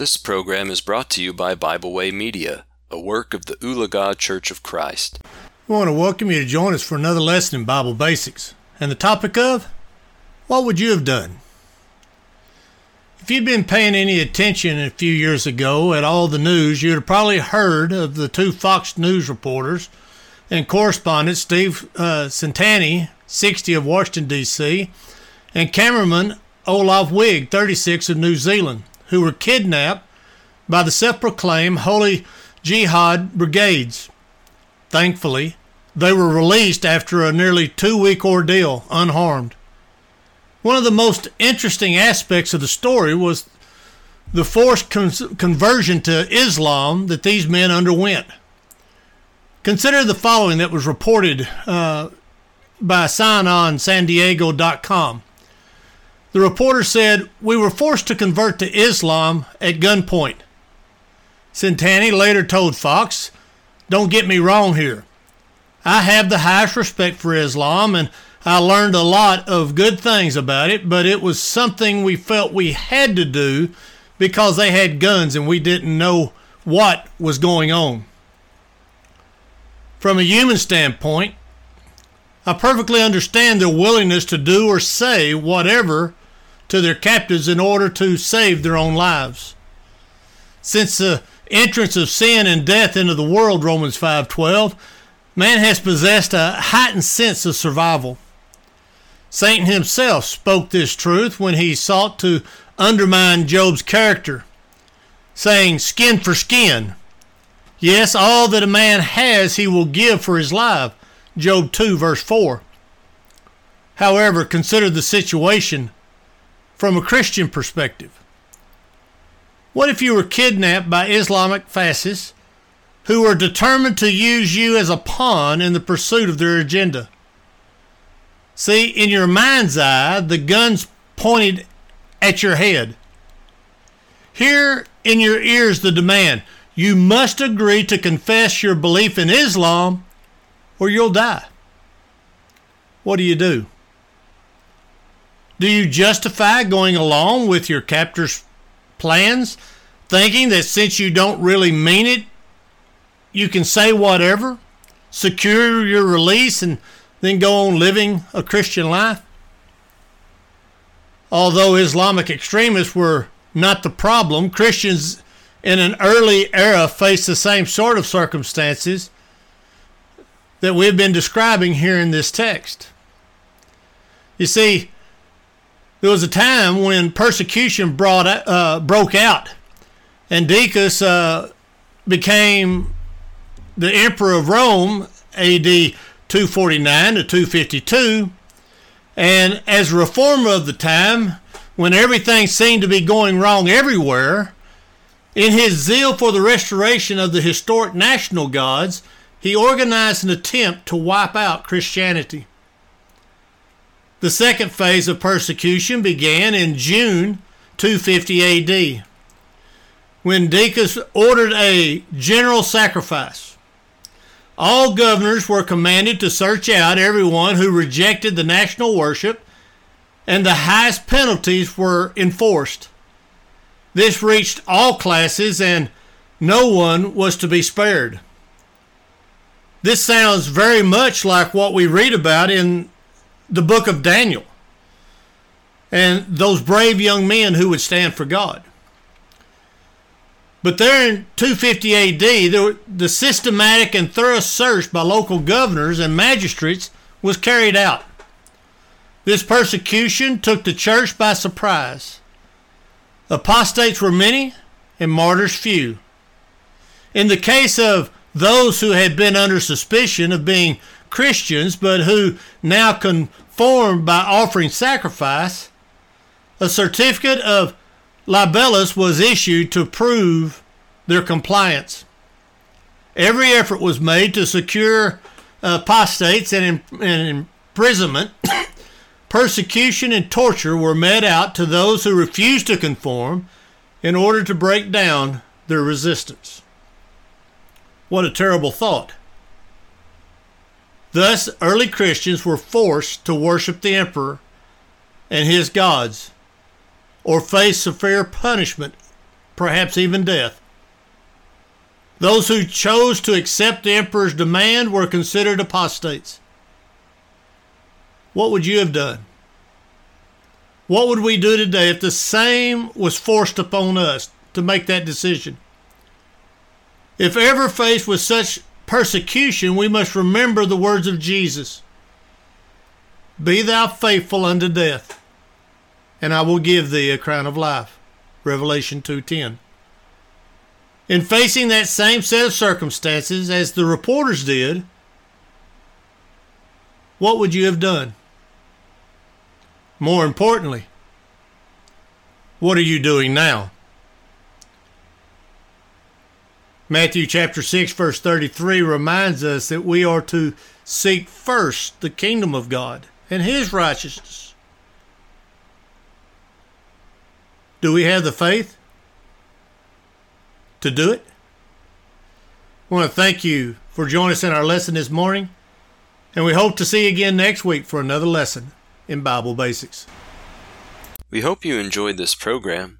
This program is brought to you by Bible Way Media, a work of the Ulaga Church of Christ. We want to welcome you to join us for another lesson in Bible Basics. And the topic of What would you have done? If you'd been paying any attention a few years ago at all the news, you'd have probably heard of the two Fox News reporters and correspondent Steve uh, Centanni, 60 of Washington, D.C., and cameraman Olaf Wiig, 36 of New Zealand, who were kidnapped by the self proclaimed Holy Jihad Brigades. Thankfully, they were released after a nearly two week ordeal unharmed. One of the most interesting aspects of the story was the forced con- conversion to Islam that these men underwent. Consider the following that was reported uh, by SignOnSanDiego.com. The reporter said, We were forced to convert to Islam at gunpoint. Centanni later told Fox, Don't get me wrong here. I have the highest respect for Islam and I learned a lot of good things about it, but it was something we felt we had to do because they had guns and we didn't know what was going on. From a human standpoint, I perfectly understand their willingness to do or say whatever to their captives in order to save their own lives. Since the entrance of sin and death into the world, Romans 5:12, man has possessed a heightened sense of survival. Satan himself spoke this truth when he sought to undermine Job's character, saying, Skin for skin. Yes, all that a man has he will give for his life. Job 2, verse 4. However, consider the situation from a Christian perspective. What if you were kidnapped by Islamic fascists who were determined to use you as a pawn in the pursuit of their agenda? See, in your mind's eye, the gun's pointed at your head. Hear in your ears the demand you must agree to confess your belief in Islam or you'll die. What do you do? Do you justify going along with your captor's plans, thinking that since you don't really mean it, you can say whatever, secure your release, and then go on living a Christian life? Although Islamic extremists were not the problem, Christians in an early era faced the same sort of circumstances that we've been describing here in this text. You see, there was a time when persecution brought, uh, broke out, and Decius uh, became the emperor of Rome, AD 249 to 252. And as a reformer of the time, when everything seemed to be going wrong everywhere, in his zeal for the restoration of the historic national gods, he organized an attempt to wipe out Christianity. The second phase of persecution began in June 250 AD, when Decius ordered a general sacrifice. All governors were commanded to search out everyone who rejected the national worship, and the highest penalties were enforced. This reached all classes, and no one was to be spared. This sounds very much like what we read about in the book of Daniel and those brave young men who would stand for God. But there in 250 AD, there, the systematic and thorough search by local governors and magistrates was carried out. This persecution took the church by surprise. Apostates were many and martyrs few. In the case of those who had been under suspicion of being Christians but who now conformed by offering sacrifice, a certificate of libellus was issued to prove their compliance. Every effort was made to secure uh, apostates and, and imprisonment. Persecution and torture were meted out to those who refused to conform in order to break down their resistance. What a terrible thought. Thus, early Christians were forced to worship the emperor and his gods or face severe punishment perhaps even death. Those who chose to accept the emperor's demand were considered apostates. What would you have done? What would we do today if the same was forced upon us to make that decision? If ever faced with such persecution, we must remember the words of Jesus Be thou faithful unto death, and I will give thee a crown of life. Revelation 2:10. In facing that same set of circumstances as the reporters did, what would you have done? More importantly, what are you doing now? Matthew chapter 6 verse 33 reminds us that we are to seek first the kingdom of God and his righteousness. Do we have the faith to do it? I want to thank you for joining us in our lesson this morning, and we hope to see you again next week for another lesson in Bible Basics. We hope you enjoyed this program.